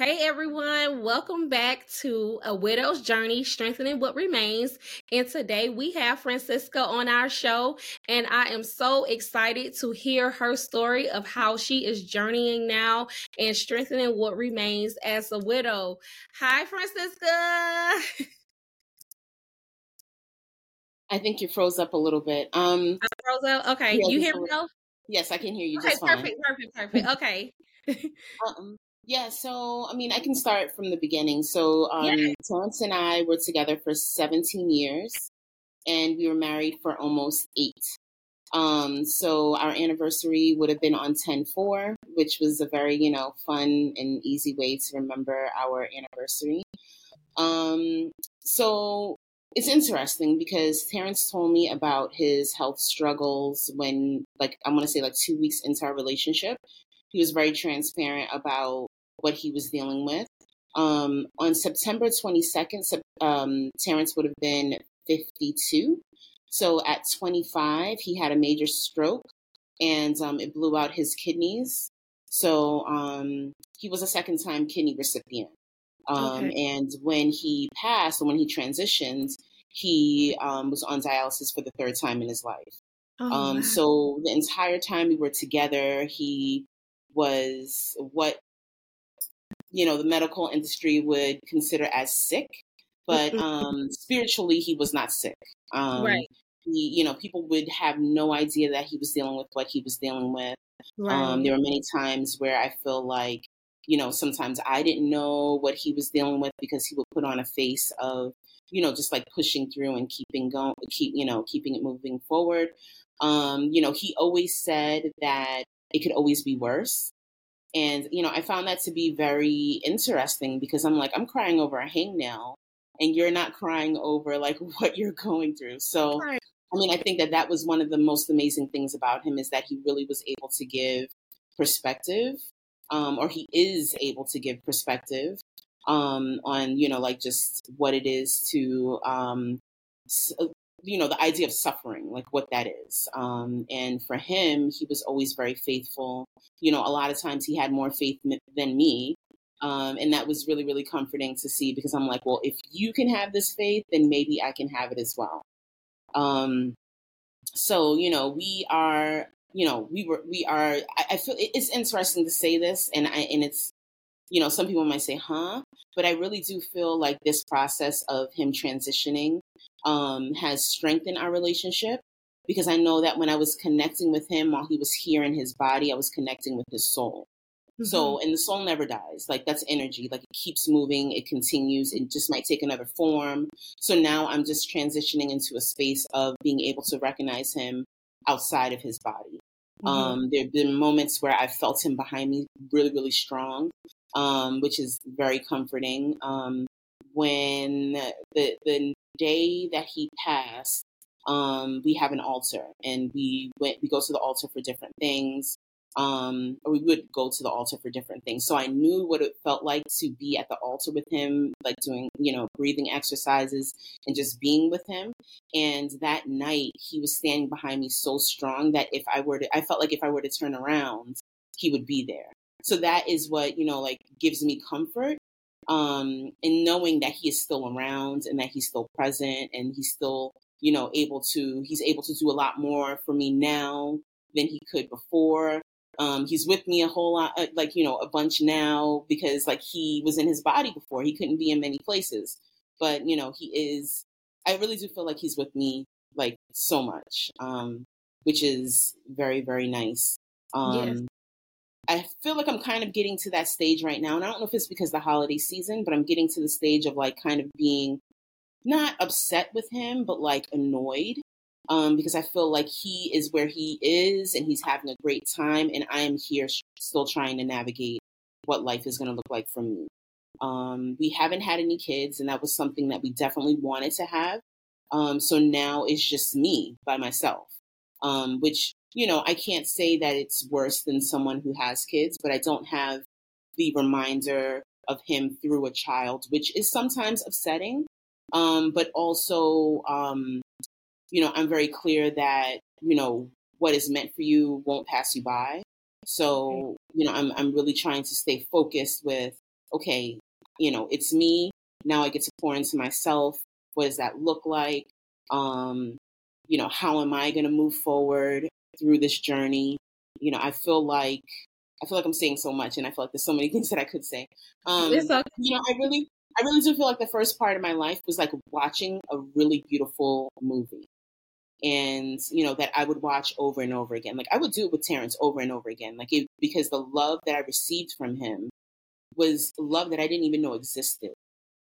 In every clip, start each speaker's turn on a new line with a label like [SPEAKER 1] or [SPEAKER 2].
[SPEAKER 1] Hey everyone, welcome back to A Widow's Journey Strengthening What Remains. And today we have Francisca on our show, and I am so excited to hear her story of how she is journeying now and strengthening what remains as a widow. Hi, Francisca.
[SPEAKER 2] I think you froze up a little bit. Um,
[SPEAKER 1] I froze up. Okay, yeah, you hear me?
[SPEAKER 2] Yes, I can hear you.
[SPEAKER 1] Okay, perfect, perfect, perfect. Okay.
[SPEAKER 2] um, yeah, so I mean, I can start from the beginning. So, um, yeah. Terrence and I were together for 17 years, and we were married for almost eight. Um, so our anniversary would have been on 10-4, which was a very, you know, fun and easy way to remember our anniversary. Um, so it's interesting because Terrence told me about his health struggles when, like, I want to say, like two weeks into our relationship. He was very transparent about what he was dealing with. Um, on September 22nd, um, Terrence would have been 52. So at 25, he had a major stroke and um, it blew out his kidneys. So um, he was a second time kidney recipient. Um, okay. And when he passed, when he transitioned, he um, was on dialysis for the third time in his life. Oh, um, wow. So the entire time we were together, he was what you know the medical industry would consider as sick, but mm-hmm. um, spiritually he was not sick. Um, right. He, you know, people would have no idea that he was dealing with what he was dealing with. Um, right. Um, there were many times where I feel like, you know, sometimes I didn't know what he was dealing with because he would put on a face of, you know, just like pushing through and keeping going, keep, you know, keeping it moving forward. Um, you know, he always said that it could always be worse. And, you know, I found that to be very interesting because I'm like, I'm crying over a hangnail and you're not crying over like what you're going through. So, right. I mean, I think that that was one of the most amazing things about him is that he really was able to give perspective, um, or he is able to give perspective um, on, you know, like just what it is to um, you know the idea of suffering like what that is. Um, and for him he was always very faithful. You know a lot of times he had more faith than me. Um, and that was really really comforting to see because i'm like well if you can have this faith then maybe i can have it as well. Um, so you know we are you know we were we are I, I feel it's interesting to say this and i and it's you know some people might say huh but i really do feel like this process of him transitioning um, has strengthened our relationship because I know that when I was connecting with him while he was here in his body, I was connecting with his soul. Mm-hmm. So, and the soul never dies. Like that's energy. Like it keeps moving, it continues. It just might take another form. So now I'm just transitioning into a space of being able to recognize him outside of his body. Mm-hmm. Um, there have been moments where I felt him behind me really, really strong, um, which is very comforting. Um, when the the day that he passed, um, we have an altar and we went, we go to the altar for different things. Um, we would go to the altar for different things. So I knew what it felt like to be at the altar with him, like doing, you know, breathing exercises and just being with him. And that night he was standing behind me so strong that if I were to, I felt like if I were to turn around, he would be there. So that is what, you know, like gives me comfort um, and knowing that he is still around and that he's still present and he's still, you know, able to, he's able to do a lot more for me now than he could before. Um, he's with me a whole lot, uh, like, you know, a bunch now because like he was in his body before. He couldn't be in many places, but you know, he is, I really do feel like he's with me like so much, um, which is very, very nice. Um, yes. I feel like I'm kind of getting to that stage right now. And I don't know if it's because of the holiday season, but I'm getting to the stage of like kind of being not upset with him, but like annoyed. Um, because I feel like he is where he is and he's having a great time. And I am here still trying to navigate what life is going to look like for me. Um, we haven't had any kids, and that was something that we definitely wanted to have. Um, so now it's just me by myself, um, which you know, I can't say that it's worse than someone who has kids, but I don't have the reminder of him through a child, which is sometimes upsetting. Um, but also, um, you know, I'm very clear that, you know, what is meant for you won't pass you by. So, you know, I'm, I'm really trying to stay focused with okay, you know, it's me. Now I get to pour into myself. What does that look like? Um, you know, how am I going to move forward through this journey? You know, I feel like I feel like I'm saying so much, and I feel like there's so many things that I could say. Um, okay. You know, I really, I really do feel like the first part of my life was like watching a really beautiful movie, and you know that I would watch over and over again. Like I would do it with Terrence over and over again, like it, because the love that I received from him was love that I didn't even know existed,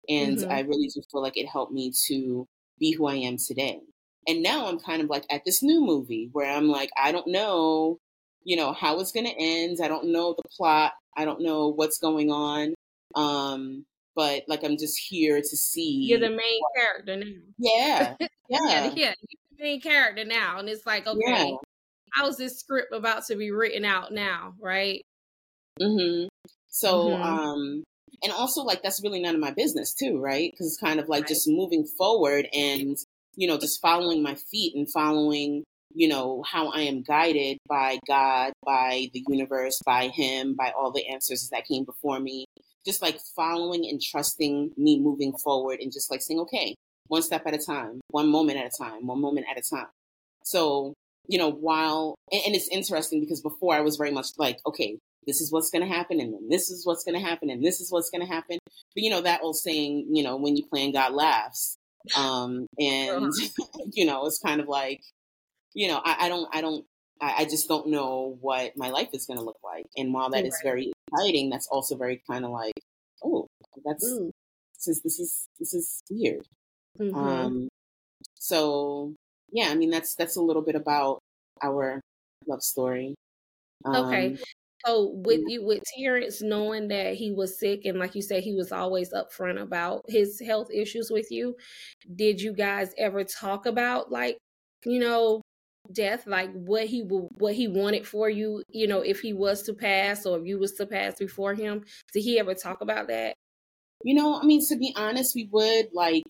[SPEAKER 2] and mm-hmm. I really do feel like it helped me to be who I am today. And now I'm kind of like at this new movie where I'm like, I don't know you know, how it's going to end. I don't know the plot. I don't know what's going on. Um, but like I'm just here to see.
[SPEAKER 1] You're the main what... character now.
[SPEAKER 2] Yeah, yeah,
[SPEAKER 1] yeah. The main character now, and it's like, okay, yeah. how's this script about to be written out now, right?
[SPEAKER 2] Mm-hmm. So, mm-hmm. um, and also like that's really none of my business too, right? Because it's kind of like right. just moving forward and you know just following my feet and following you know, how I am guided by God, by the universe, by Him, by all the answers that came before me. Just like following and trusting me moving forward and just like saying, okay, one step at a time, one moment at a time, one moment at a time. So, you know, while, and, it's interesting because before I was very much like, okay, this is what's going to happen, and then this is what's going to happen, and this is what's going to happen. But, you know, that old saying, you know, when you plan, God laughs. Um, and, uh-huh. you know, it's kind of like, you know, I, I don't, I don't, I, I, just don't know what my life is going to look like. And while that right. is very exciting, that's also very kind of like, oh, that's Ooh. this is this is this is weird. Mm-hmm. Um, so yeah, I mean that's that's a little bit about our love story.
[SPEAKER 1] Um, okay. So with you with Terrence knowing that he was sick and like you said he was always upfront about his health issues with you, did you guys ever talk about like, you know, death like what he will what he wanted for you you know if he was to pass or if you was to pass before him did he ever talk about that
[SPEAKER 2] you know i mean to be honest we would like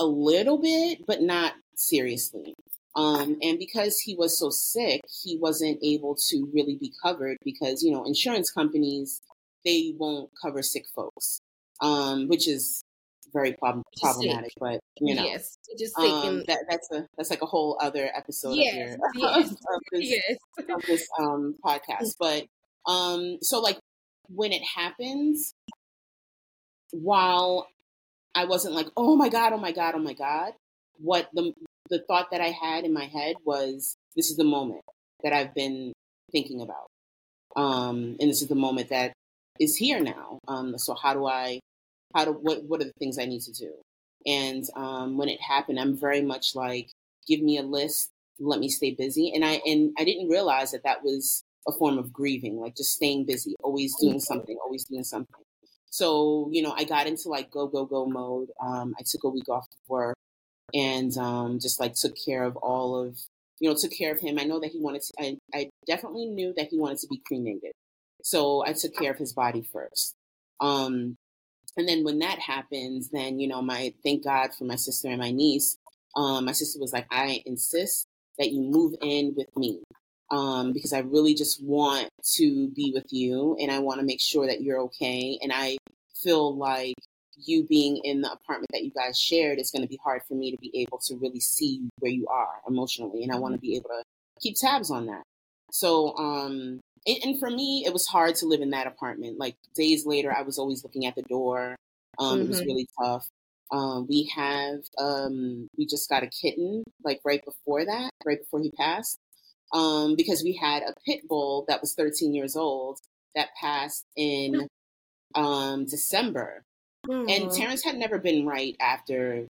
[SPEAKER 2] a little bit but not seriously um and because he was so sick he wasn't able to really be covered because you know insurance companies they won't cover sick folks um which is very prob- problematic, but you know,
[SPEAKER 1] yes, just
[SPEAKER 2] um, that, that's a that's like a whole other episode yes, of, your, yes, of this, yes. of this um, podcast. But um, so like when it happens, while I wasn't like, oh my god, oh my god, oh my god, what the the thought that I had in my head was, this is the moment that I've been thinking about, um, and this is the moment that is here now. Um, so how do I how do, what what are the things I need to do? And um, when it happened, I'm very much like, give me a list, let me stay busy. And I and I didn't realize that that was a form of grieving, like just staying busy, always doing mm-hmm. something, always doing something. So you know, I got into like go go go mode. Um, I took a week off of work and um, just like took care of all of you know took care of him. I know that he wanted to. I, I definitely knew that he wanted to be cremated, so I took care of his body first. Um, and then when that happens, then, you know, my thank God for my sister and my niece. Um, my sister was like, I insist that you move in with me. Um, because I really just want to be with you and I want to make sure that you're okay. And I feel like you being in the apartment that you guys shared is going to be hard for me to be able to really see where you are emotionally. And I want to be able to keep tabs on that. So, um, and, and, for me, it was hard to live in that apartment. Like days later, I was always looking at the door. Um, mm-hmm. It was mm-hmm. really tough. Um, we have um, we just got a kitten like right before that, right before he passed, um, because we had a pit bull that was 13 years old that passed in um, December, mm-hmm. and Terrence had never been right after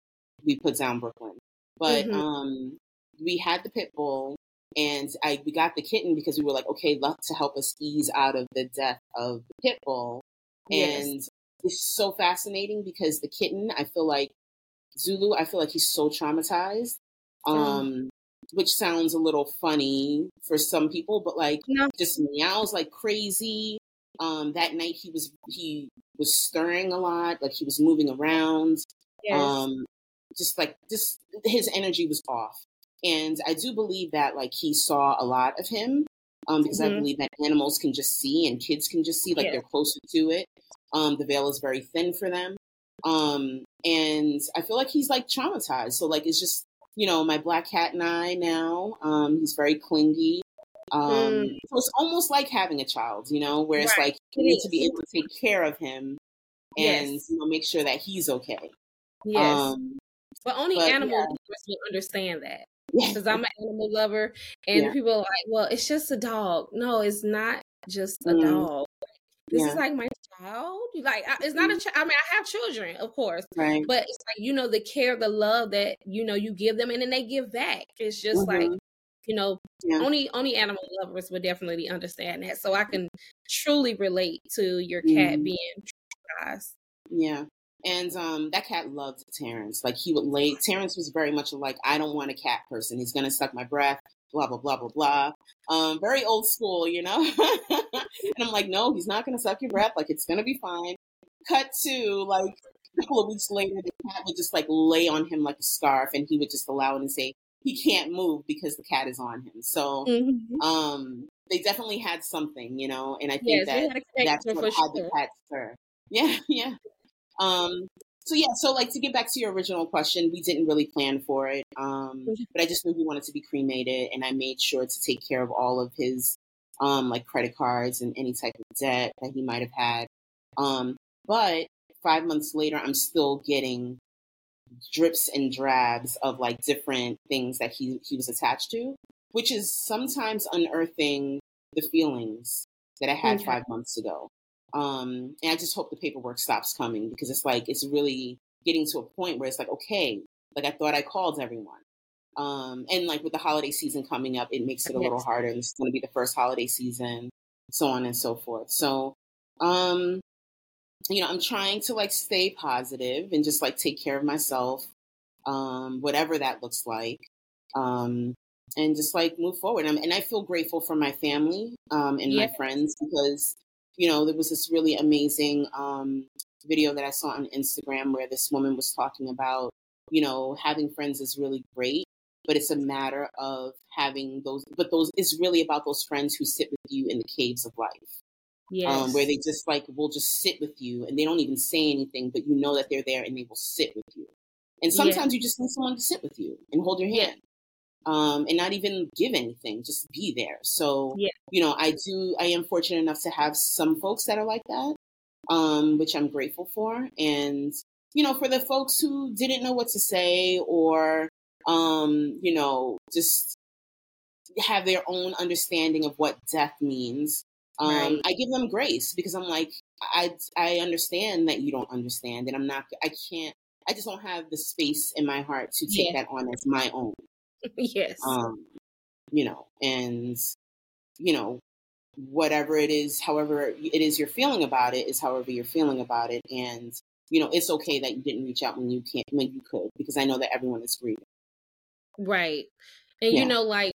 [SPEAKER 2] we put down Brooklyn, but mm-hmm. um, we had the pit bull and I we got the kitten because we were like, okay, luck to help us ease out of the death of the pit bull. Yes. And it's so fascinating because the kitten, I feel like Zulu, I feel like he's so traumatized. Um, which sounds a little funny for some people, but like no. just meows like crazy. Um, that night he was he was stirring a lot, like he was moving around. Yes. Um, just like just his energy was off. And I do believe that like he saw a lot of him um, because mm-hmm. I believe that animals can just see and kids can just see like they're closer to it. Um, the veil is very thin for them. Um, and I feel like he's like traumatized. So like it's just you know my black cat and I now. Um, he's very clingy. Um, mm. so it's almost like having a child, you know, where it's right. like you need to be able to take care of him and yes. you know make sure that he's okay.
[SPEAKER 1] Yes. Um, but only but, animal yeah. lovers will understand that. Because I'm an animal lover, and yeah. people are like, "Well, it's just a dog." No, it's not just a mm. dog. This yeah. is like my child. Like, it's not a child. I mean, I have children, of course,
[SPEAKER 2] right?
[SPEAKER 1] But it's like you know the care, the love that you know you give them, and then they give back. It's just mm-hmm. like you know yeah. only only animal lovers would definitely understand that so i can truly relate to your cat mm. being traumatized
[SPEAKER 2] yeah and um, that cat loved Terrence. Like he would lay. Terrence was very much like, I don't want a cat person. He's gonna suck my breath. Blah blah blah blah blah. Um, very old school, you know. and I'm like, no, he's not gonna suck your breath. Like it's gonna be fine. Cut to like a couple of weeks later, the cat would just like lay on him like a scarf, and he would just allow it and say he can't move because the cat is on him. So, mm-hmm. um, they definitely had something, you know. And I think yes, that that's what had the cat stir. Yeah, yeah. Um, so yeah, so like to get back to your original question, we didn't really plan for it, um, mm-hmm. but I just knew he wanted to be cremated, and I made sure to take care of all of his um, like credit cards and any type of debt that he might have had. Um, but five months later, I'm still getting drips and drabs of like different things that he he was attached to, which is sometimes unearthing the feelings that I had okay. five months ago. Um, and I just hope the paperwork stops coming because it's like it's really getting to a point where it's like, okay, like I thought I called everyone. Um, and like with the holiday season coming up, it makes it a little harder. It's going to be the first holiday season, so on and so forth. So, um, you know, I'm trying to like stay positive and just like take care of myself, um, whatever that looks like, um, and just like move forward. And, and I feel grateful for my family um, and my friends because you know, there was this really amazing um, video that I saw on Instagram where this woman was talking about, you know, having friends is really great, but it's a matter of having those, but those is really about those friends who sit with you in the caves of life. Yes. Um, where they just like will just sit with you and they don't even say anything, but you know that they're there and they will sit with you. And sometimes yeah. you just need someone to sit with you and hold your hand um, and not even give anything, just be there. So, yeah. you know, I do, I am fortunate enough to have some folks that are like that, um, which I'm grateful for. And, you know, for the folks who didn't know what to say or, um, you know, just have their own understanding of what death means. Um, right. I give them grace because I'm like, I, I understand that you don't understand and I'm not, I can't, I just don't have the space in my heart to take yeah. that on as my own.
[SPEAKER 1] yes.
[SPEAKER 2] Um, you know, and you know, whatever it is, however it is you're feeling about it is however you're feeling about it, and you know, it's okay that you didn't reach out when you can't when you could because I know that everyone is grieving.
[SPEAKER 1] Right, and yeah. you know, like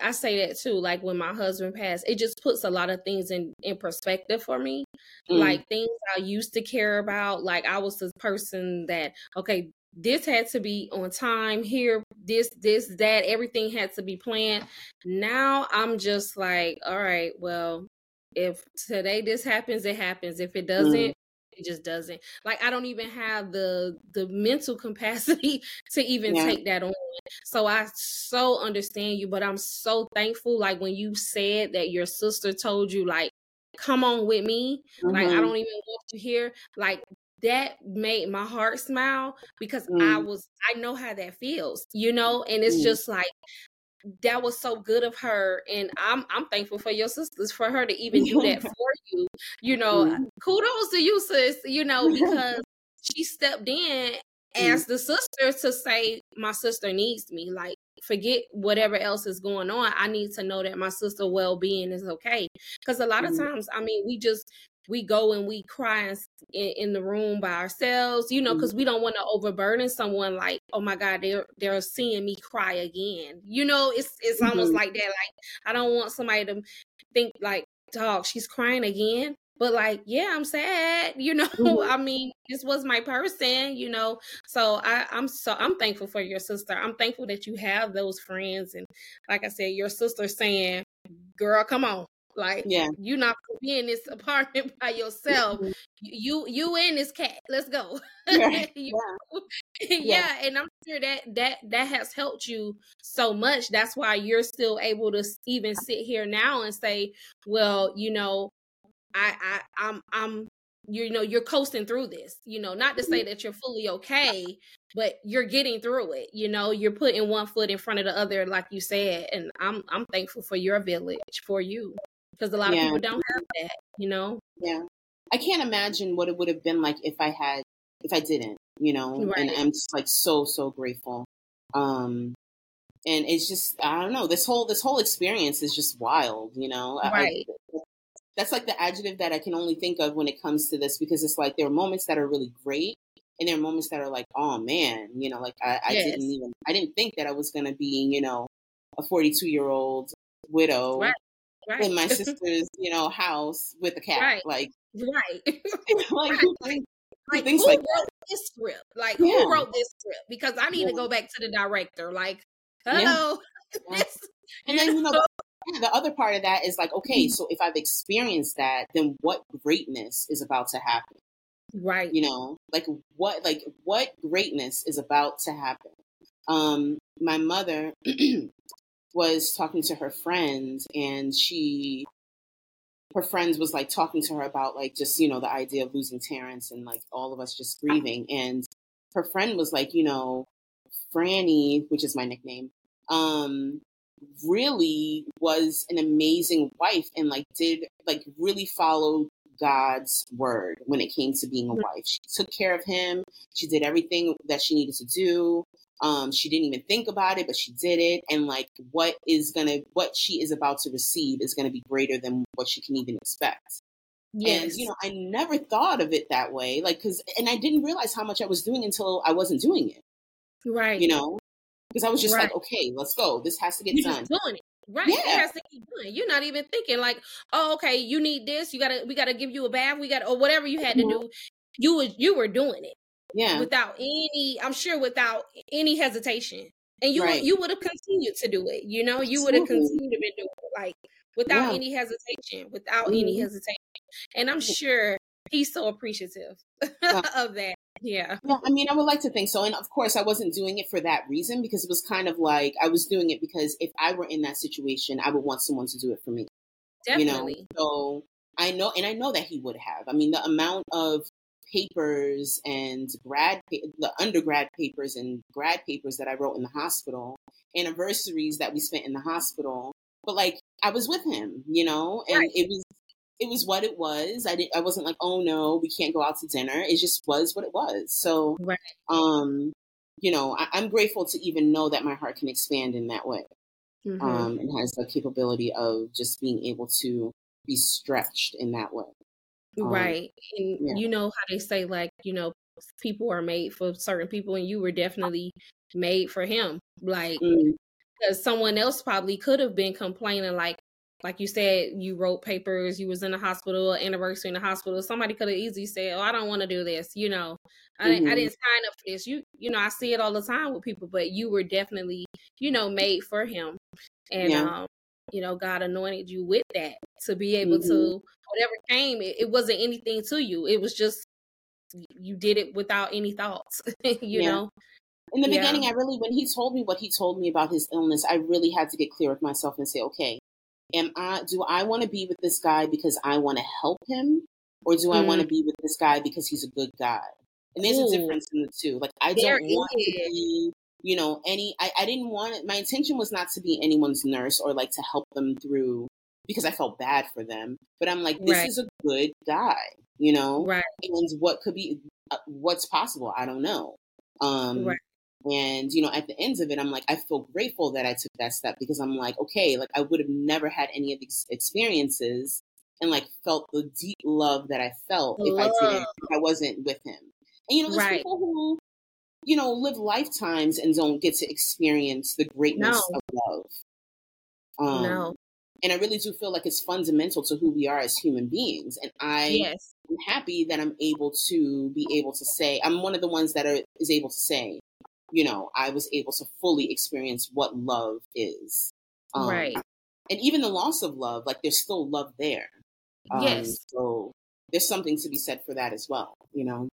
[SPEAKER 1] I say that too. Like when my husband passed, it just puts a lot of things in in perspective for me. Mm. Like things I used to care about. Like I was the person that okay, this had to be on time here this this that everything had to be planned now i'm just like all right well if today this happens it happens if it doesn't mm. it just doesn't like i don't even have the the mental capacity to even yeah. take that on so i so understand you but i'm so thankful like when you said that your sister told you like come on with me mm-hmm. like i mm-hmm. don't even want to hear like that made my heart smile because mm. I was I know how that feels, you know, and it's mm. just like that was so good of her and I'm I'm thankful for your sisters for her to even do that for you. You know, mm. kudos to you sis, you know, because she stepped in mm. as the sister to say my sister needs me like forget whatever else is going on i need to know that my sister well-being is okay because a lot of mm. times i mean we just we go and we cry in, in the room by ourselves, you know, because mm-hmm. we don't want to overburden someone. Like, oh my God, they're they're seeing me cry again. You know, it's it's mm-hmm. almost like that. Like, I don't want somebody to think like, dog, she's crying again. But like, yeah, I'm sad. You know, mm-hmm. I mean, this was my person. You know, so I, I'm so I'm thankful for your sister. I'm thankful that you have those friends, and like I said, your sister saying, "Girl, come on, like, yeah, you're not gonna be in this apartment by yourself. Mm-hmm. you you and this cat. Let's go. Yeah. yeah. yeah and i'm sure that that that has helped you so much. That's why you're still able to even sit here now and say well you know i i i'm i'm you know you're coasting through this. You know not to say that you're fully okay but you're getting through it you know? You're putting one foot in front of the other like you said and i'm i'm thankful for your village for you because a lot yeah. of people don't have that you know
[SPEAKER 2] yeah I can't imagine what it would have been like if I had if I didn't, you know. Right. And I'm just like so so grateful. Um and it's just I don't know, this whole this whole experience is just wild, you know. Right. I, that's like the adjective that I can only think of when it comes to this because it's like there are moments that are really great and there are moments that are like, oh man, you know, like I, I yes. didn't even I didn't think that I was gonna be, you know, a forty two year old widow right. Right. in my sister's, you know, house with a cat. Right. Like Right.
[SPEAKER 1] like, right. Like, like who like wrote that. this script? Like yeah. who wrote this script? Because I need yeah. to go back to the director. Like, hello.
[SPEAKER 2] Yeah. and then you know the other part of that is like, okay, mm-hmm. so if I've experienced that, then what greatness is about to happen?
[SPEAKER 1] Right.
[SPEAKER 2] You know, like what like what greatness is about to happen? Um, my mother was talking to her friend and she her friends was like talking to her about like just you know the idea of losing Terrence and like all of us just grieving and her friend was like you know Franny which is my nickname um really was an amazing wife and like did like really follow God's word when it came to being a mm. wife. She took care of him. She did everything that she needed to do. Um, she didn't even think about it, but she did it. And like what is gonna what she is about to receive is gonna be greater than what she can even expect. Yes. And you know, I never thought of it that way. Like cause and I didn't realize how much I was doing until I wasn't doing it.
[SPEAKER 1] Right.
[SPEAKER 2] You know? Because I was just right. like, okay, let's go. This has to get You're done.
[SPEAKER 1] doing it. Right. Yeah. It has to keep doing. You're not even thinking like, oh, okay, you need this. You gotta we gotta give you a bath. We got or whatever you had to mm-hmm. do. You was you were doing it
[SPEAKER 2] yeah
[SPEAKER 1] without any i'm sure without any hesitation and you right. you would have continued to do it you know you would have continued to be doing it like without yeah. any hesitation without mm-hmm. any hesitation and i'm sure he's so appreciative yeah. of that yeah.
[SPEAKER 2] yeah i mean i would like to think so and of course i wasn't doing it for that reason because it was kind of like i was doing it because if i were in that situation i would want someone to do it for me
[SPEAKER 1] Definitely.
[SPEAKER 2] you know so I know, and I know that he would have. I mean, the amount of papers and grad the undergrad papers and grad papers that I wrote in the hospital, anniversaries that we spent in the hospital. But like I was with him, you know, and right. it was it was what it was. I did I wasn't like, oh no, we can't go out to dinner. It just was what it was. So right. um, you know, I, am grateful to even know that my heart can expand in that way. Mm-hmm. Um, and has the capability of just being able to be stretched in that way.
[SPEAKER 1] Um, right. And yeah. you know how they say like, you know, people are made for certain people and you were definitely made for him. Like mm. someone else probably could have been complaining like like you said, you wrote papers, you was in the hospital, anniversary in the hospital. Somebody could have easily said, "Oh, I don't want to do this." You know, I, mm-hmm. I didn't sign up for this. You, you know, I see it all the time with people, but you were definitely, you know, made for him, and yeah. um, you know, God anointed you with that to be able mm-hmm. to whatever came, it, it, wasn't anything to you. It was just you did it without any thoughts, you yeah. know.
[SPEAKER 2] In the yeah. beginning, I really, when he told me what he told me about his illness, I really had to get clear with myself and say, okay, am I, do I want to be with this guy because I want to help him? Or do I want to mm. be with this guy because he's a good guy? And there's Ooh. a difference in the two. Like, I there don't want is. to be, you know, any, I, I didn't want it. My intention was not to be anyone's nurse or like to help them through because I felt bad for them. But I'm like, this right. is a good guy, you know?
[SPEAKER 1] Right.
[SPEAKER 2] And what could be, uh, what's possible? I don't know. Um, right. And, you know, at the ends of it, I'm like, I feel grateful that I took that step because I'm like, okay, like I would have never had any of these experiences and like felt the deep love that I felt if I didn't, if I wasn't with him. And, you know, there's right. people who, you know, live lifetimes and don't get to experience the greatness no. of love.
[SPEAKER 1] Um, no
[SPEAKER 2] and I really do feel like it's fundamental to who we are as human beings. And I yes. am happy that I'm able to be able to say I'm one of the ones that are is able to say, you know, I was able to fully experience what love is.
[SPEAKER 1] Um, right.
[SPEAKER 2] And even the loss of love, like there's still love there.
[SPEAKER 1] Um, yes.
[SPEAKER 2] So there's something to be said for that as well, you know.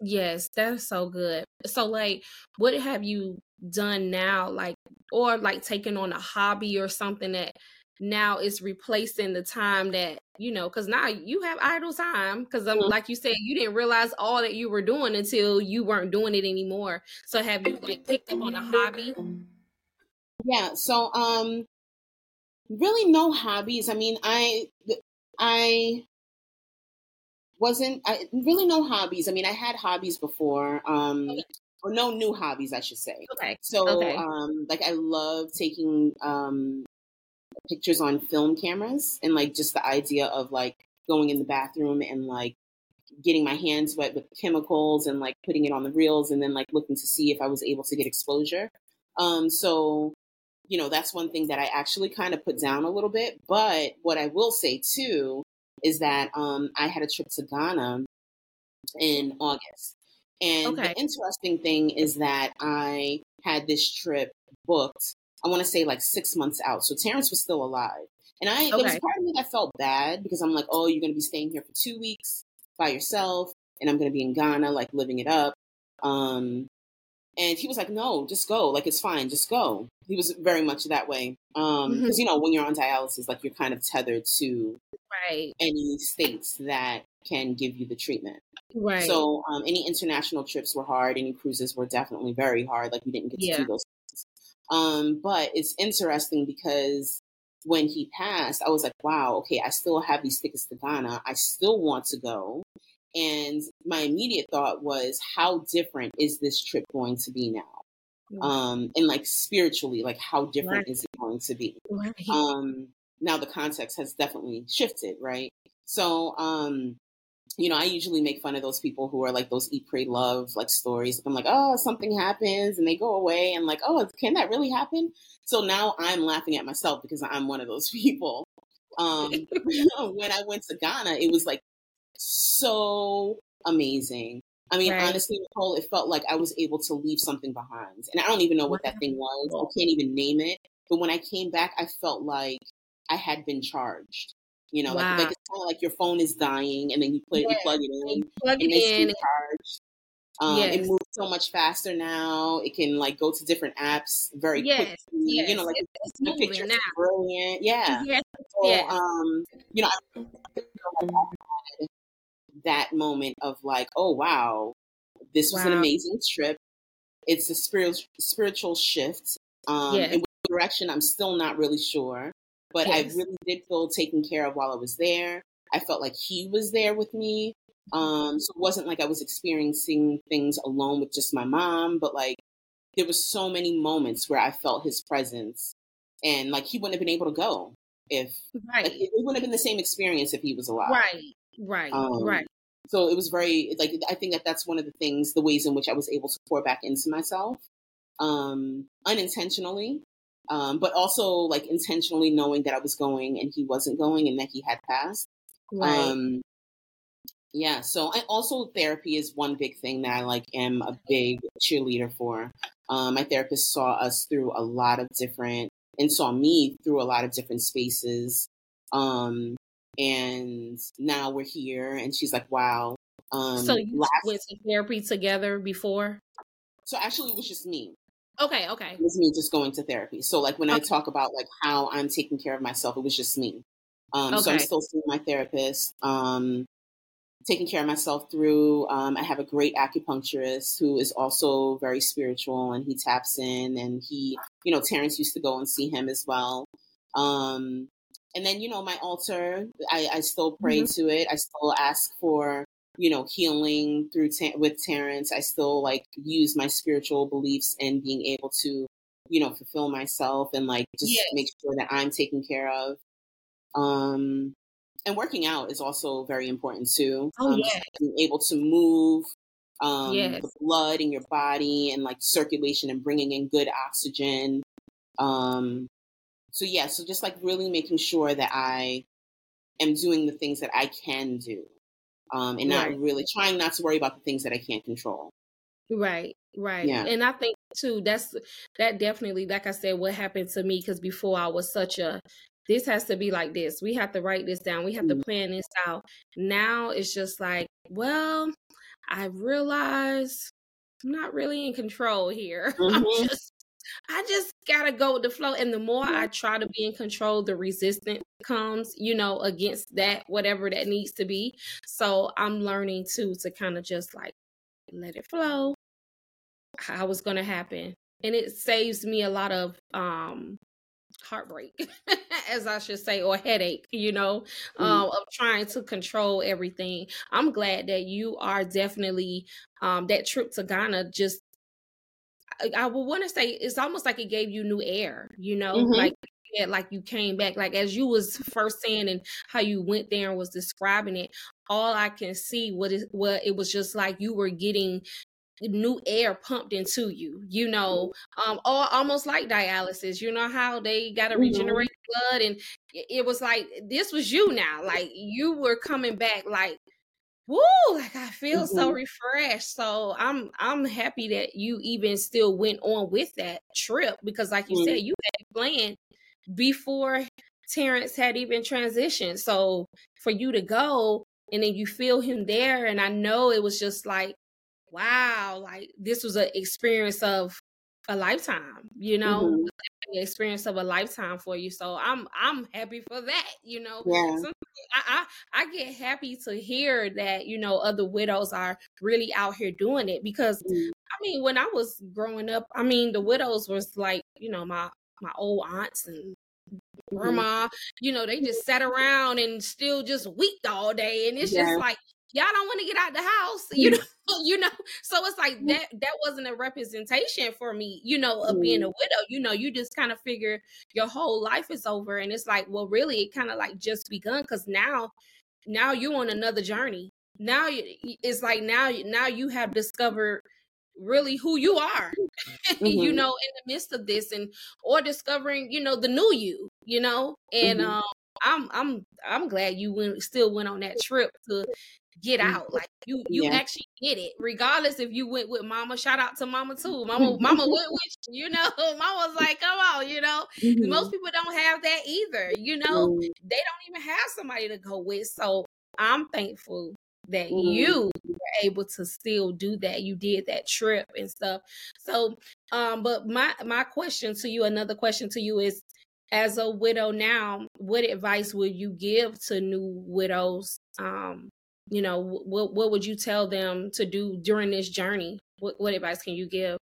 [SPEAKER 1] Yes, that's so good. So like what have you done now like or like taking on a hobby or something that now is replacing the time that you know because now you have idle time because um, mm-hmm. like you said you didn't realize all that you were doing until you weren't doing it anymore so have you like, picked up on a hobby
[SPEAKER 2] yeah so um really no hobbies i mean i i wasn't I really no hobbies. I mean, I had hobbies before. Um okay. or no new hobbies, I should say.
[SPEAKER 1] Okay.
[SPEAKER 2] So
[SPEAKER 1] okay.
[SPEAKER 2] um like I love taking um pictures on film cameras and like just the idea of like going in the bathroom and like getting my hands wet with chemicals and like putting it on the reels and then like looking to see if I was able to get exposure. Um so you know, that's one thing that I actually kind of put down a little bit, but what I will say too is that um, I had a trip to Ghana in August. And okay. the interesting thing is that I had this trip booked, I want to say like six months out. So Terrence was still alive. And I, okay. there was part of me that felt bad because I'm like, oh, you're going to be staying here for two weeks by yourself. And I'm going to be in Ghana, like living it up. Um, and he was like, no, just go. Like, it's fine. Just go. He was very much that way. Um, because, mm-hmm. you know, when you're on dialysis, like you're kind of tethered to
[SPEAKER 1] right.
[SPEAKER 2] any states that can give you the treatment.
[SPEAKER 1] Right.
[SPEAKER 2] So, um, any international trips were hard. Any cruises were definitely very hard. Like we didn't get to yeah. do those. Things. Um, but it's interesting because when he passed, I was like, wow, okay, I still have these tickets to Ghana. I still want to go. And my immediate thought was, how different is this trip going to be now? Mm-hmm. Um, and like spiritually, like how different right. is it going to be?
[SPEAKER 1] Right.
[SPEAKER 2] Um, now the context has definitely shifted, right? So, um, you know, I usually make fun of those people who are like those eat, pray, love like stories. I'm like, oh, something happens and they go away, and like, oh, can that really happen? So now I'm laughing at myself because I'm one of those people. Um, when I went to Ghana, it was like so amazing. I mean, right. honestly, Nicole, it felt like I was able to leave something behind. And I don't even know what that thing was. I can't even name it. But when I came back, I felt like I had been charged. You know, wow. like, like, it's kind of like your phone is dying and then you put yes. you plug it in
[SPEAKER 1] plug and it in.
[SPEAKER 2] charged. Um, yes. It moves so much faster now. It can like go to different apps very
[SPEAKER 1] yes.
[SPEAKER 2] quickly.
[SPEAKER 1] Yes.
[SPEAKER 2] You know, like
[SPEAKER 1] it's,
[SPEAKER 2] it's the pictures now. brilliant. Yeah.
[SPEAKER 1] Yes.
[SPEAKER 2] So, yes. um, you know, that moment of like, oh wow, this was an amazing trip. It's a spiritual spiritual shift. Um, yes. in which direction I'm still not really sure, but yes. I really did feel taken care of while I was there. I felt like he was there with me. Um, so it wasn't like I was experiencing things alone with just my mom, but like there was so many moments where I felt his presence, and like he wouldn't have been able to go if
[SPEAKER 1] right.
[SPEAKER 2] Like, it wouldn't have been the same experience if he was alive.
[SPEAKER 1] Right. Right. Um, right.
[SPEAKER 2] So it was very like I think that that's one of the things, the ways in which I was able to pour back into myself, um, unintentionally, um, but also like intentionally knowing that I was going and he wasn't going and that he had passed.
[SPEAKER 1] Right.
[SPEAKER 2] Um, yeah. So I also therapy is one big thing that I like am a big cheerleader for. Um, my therapist saw us through a lot of different and saw me through a lot of different spaces. Um, and now we're here and she's like wow um
[SPEAKER 1] so you last... went to therapy together before?
[SPEAKER 2] So actually it was just me.
[SPEAKER 1] Okay okay.
[SPEAKER 2] It was me just going to therapy. So like when okay. i talk about like how i'm taking care of myself it was just me. Um okay. so i'm still seeing my therapist um taking care of myself through um, i have a great acupuncturist who is also very spiritual and he taps in and he you know terrence used to go and see him as well. Um, and then you know my altar i, I still pray mm-hmm. to it i still ask for you know healing through ta- with terrence i still like use my spiritual beliefs and being able to you know fulfill myself and like just yes. make sure that i'm taken care of um and working out is also very important too
[SPEAKER 1] oh,
[SPEAKER 2] um,
[SPEAKER 1] yeah.
[SPEAKER 2] being able to move um
[SPEAKER 1] yes.
[SPEAKER 2] the blood in your body and like circulation and bringing in good oxygen um so yeah, so just like really making sure that I am doing the things that I can do. Um, and not right. really trying not to worry about the things that I can't control.
[SPEAKER 1] Right, right. Yeah. And I think too, that's that definitely, like I said, what happened to me because before I was such a this has to be like this. We have to write this down. We have to mm. plan this out. Now it's just like, well, I realize I'm not really in control here. Mm-hmm. I'm just I just gotta go with the flow. And the more I try to be in control, the resistance comes, you know, against that, whatever that needs to be. So I'm learning too to kind of just like let it flow. How it's gonna happen. And it saves me a lot of um heartbreak as i should say or headache you know mm-hmm. um, of trying to control everything i'm glad that you are definitely um, that trip to ghana just I, would want to say it's almost like it gave you new air, you know, mm-hmm. like yeah, like you came back, like as you was first saying and how you went there and was describing it. All I can see what is what it was just like you were getting new air pumped into you, you know, mm-hmm. um, or almost like dialysis. You know how they got to mm-hmm. regenerate mm-hmm. blood, and it was like this was you now, like you were coming back, like woo like i feel mm-hmm. so refreshed so i'm i'm happy that you even still went on with that trip because like you mm-hmm. said you had planned before terrence had even transitioned so for you to go and then you feel him there and i know it was just like wow like this was an experience of a lifetime you know mm-hmm. The experience of a lifetime for you so i'm i'm happy for that you know yeah. I, I, I get happy to hear that you know other widows are really out here doing it because mm-hmm. i mean when i was growing up i mean the widows was like you know my my old aunts and mm-hmm. grandma, you know, they just sat around and still just weeped all day. And it's yeah. just like, y'all don't want to get out the house you mm-hmm. know you know so it's like mm-hmm. that that wasn't a representation for me you know of being a mm-hmm. widow you know you just kind of figure your whole life is over and it's like well really it kind of like just begun because now now you're on another journey now it's like now now you have discovered really who you are mm-hmm. you know in the midst of this and or discovering you know the new you you know and mm-hmm. um I'm I'm I'm glad you went still went on that trip to get out. Like you you yeah. actually get it. Regardless if you went with mama, shout out to mama too. Mama mama went with you, you know. Mama was like, come on, you know. Mm-hmm. Most people don't have that either, you know. Mm-hmm. They don't even have somebody to go with. So I'm thankful that mm-hmm. you were able to still do that. You did that trip and stuff. So um but my my question to you, another question to you is as a widow now, what advice would you give to new widows um you know what what would you tell them to do during this journey what, what advice can you give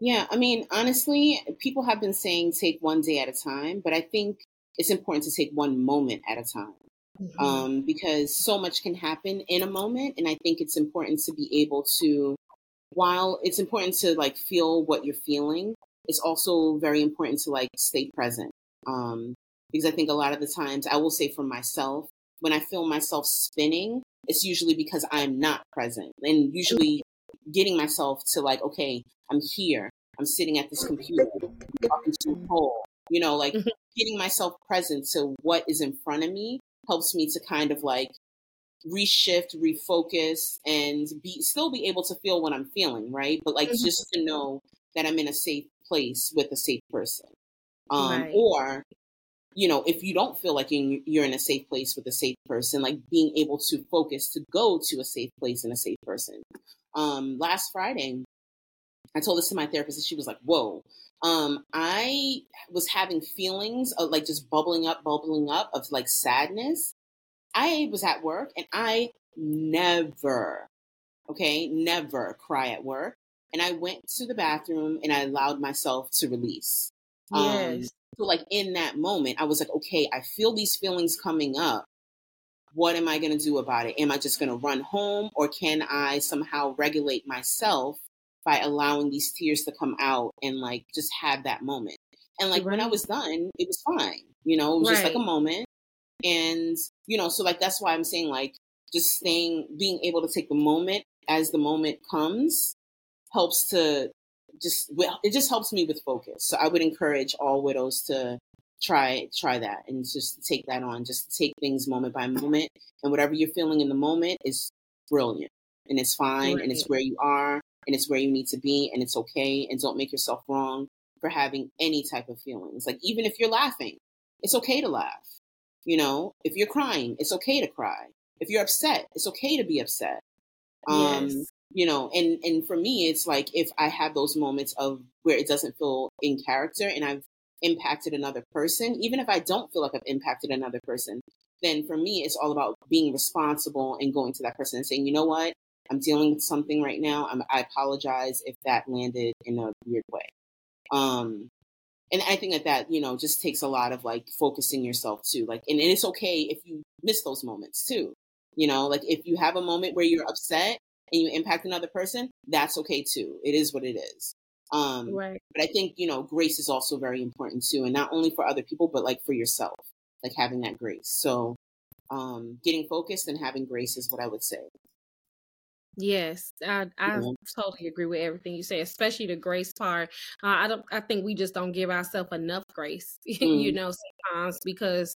[SPEAKER 2] yeah i mean honestly people have been saying take one day at a time but i think it's important to take one moment at a time mm-hmm. um, because so much can happen in a moment and i think it's important to be able to while it's important to like feel what you're feeling it's also very important to like stay present um, because i think a lot of the times i will say for myself when I feel myself spinning, it's usually because I'm not present and usually getting myself to like, okay, I'm here. I'm sitting at this computer, talking to Nicole, you know, like mm-hmm. getting myself present to what is in front of me helps me to kind of like reshift, refocus, and be still be able to feel what I'm feeling, right? But like mm-hmm. just to know that I'm in a safe place with a safe person. Um, right. Or you know, if you don't feel like you're in a safe place with a safe person, like being able to focus to go to a safe place and a safe person. Um, last Friday, I told this to my therapist and she was like, whoa. Um, I was having feelings of like just bubbling up, bubbling up of like sadness. I was at work and I never, okay, never cry at work. And I went to the bathroom and I allowed myself to release. Um, yes. Um, so like in that moment, I was like, okay, I feel these feelings coming up. What am I going to do about it? Am I just going to run home or can I somehow regulate myself by allowing these tears to come out and like just have that moment? And like right. when I was done, it was fine. You know, it was right. just like a moment. And, you know, so like that's why I'm saying like just staying, being able to take the moment as the moment comes helps to just it just helps me with focus. So I would encourage all widows to try try that and just take that on. Just take things moment by moment, and whatever you're feeling in the moment is brilliant, and it's fine, right. and it's where you are, and it's where you need to be, and it's okay. And don't make yourself wrong for having any type of feelings. Like even if you're laughing, it's okay to laugh. You know, if you're crying, it's okay to cry. If you're upset, it's okay to be upset. Um, yes. You know, and and for me, it's like if I have those moments of where it doesn't feel in character, and I've impacted another person, even if I don't feel like I've impacted another person, then for me, it's all about being responsible and going to that person and saying, you know what, I'm dealing with something right now. I'm, i apologize if that landed in a weird way. Um, and I think that that, you know, just takes a lot of like focusing yourself too. Like, and, and it's okay if you miss those moments too. You know, like if you have a moment where you're upset and you impact another person, that's okay too. It is what it is. Um, right. But I think, you know, grace is also very important too. And not only for other people, but like for yourself, like having that grace. So um, getting focused and having grace is what I would say.
[SPEAKER 1] Yes, I I yeah. totally agree with everything you say, especially the grace part. Uh, I don't. I think we just don't give ourselves enough grace, mm. you know, sometimes because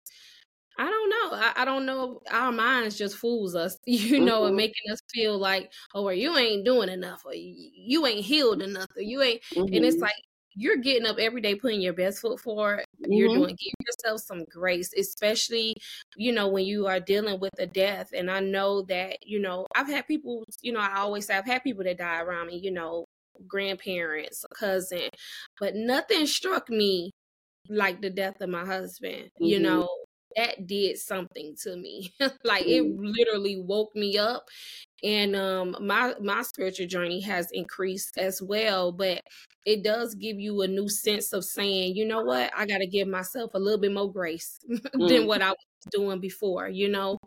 [SPEAKER 1] I don't know. I, I, don't know. Our minds just fools us, you know, mm-hmm. and making us feel like, oh, well, you ain't doing enough, or you ain't healed enough, or you ain't. Mm-hmm. And it's mm-hmm. like you're getting up every day, putting your best foot forward. Mm-hmm. You're doing. Give yourself some grace, especially you know when you are dealing with a death. And I know that you know I've had people. You know, I always say I've had people that die around me. You know, grandparents, cousin, but nothing struck me like the death of my husband. Mm-hmm. You know, that did something to me. like it literally woke me up and um my my spiritual journey has increased as well but it does give you a new sense of saying you know what i got to give myself a little bit more grace mm. than what i was doing before you know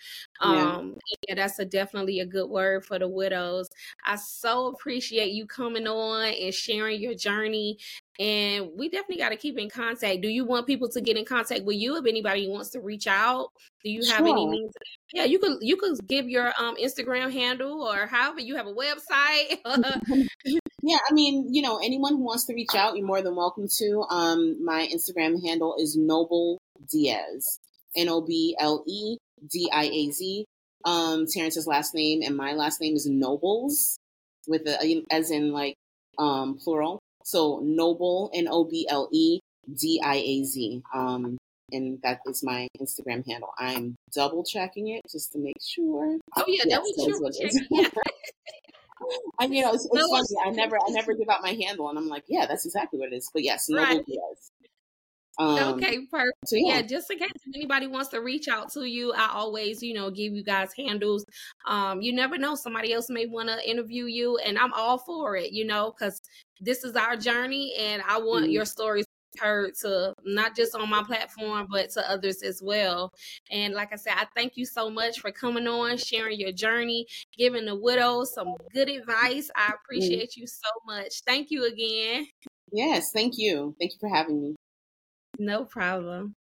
[SPEAKER 1] um yeah. yeah that's a definitely a good word for the widows i so appreciate you coming on and sharing your journey and we definitely got to keep in contact. Do you want people to get in contact with you if anybody wants to reach out? Do you have sure. any means? Yeah, you could you could give your um Instagram handle or however you have a website.
[SPEAKER 2] yeah, I mean, you know, anyone who wants to reach out, you're more than welcome to. Um, my Instagram handle is Noble Diaz, N O B L E D I A Z. Um, Terrence's last name and my last name is Nobles, with a as in like um plural. So Noble, N O B L E D I A Z. Um, and that is my Instagram handle. I'm double checking it just to make sure.
[SPEAKER 1] Oh yeah, yes, was check.
[SPEAKER 2] I mean, it's, it's funny. I never, I never give out my handle, and I'm like, yeah, that's exactly what it is. But yes, Noble right. Diaz.
[SPEAKER 1] Um, okay, perfect. So yeah. yeah. just in case if anybody wants to reach out to you, I always, you know, give you guys handles. Um, you never know, somebody else may want to interview you, and I'm all for it, you know, because this is our journey, and I want mm-hmm. your stories heard to not just on my platform but to others as well and like i said i thank you so much for coming on sharing your journey giving the widows some good advice i mm. appreciate mm-hmm. you so much thank you again
[SPEAKER 2] yes thank you thank you for having me
[SPEAKER 1] no problem.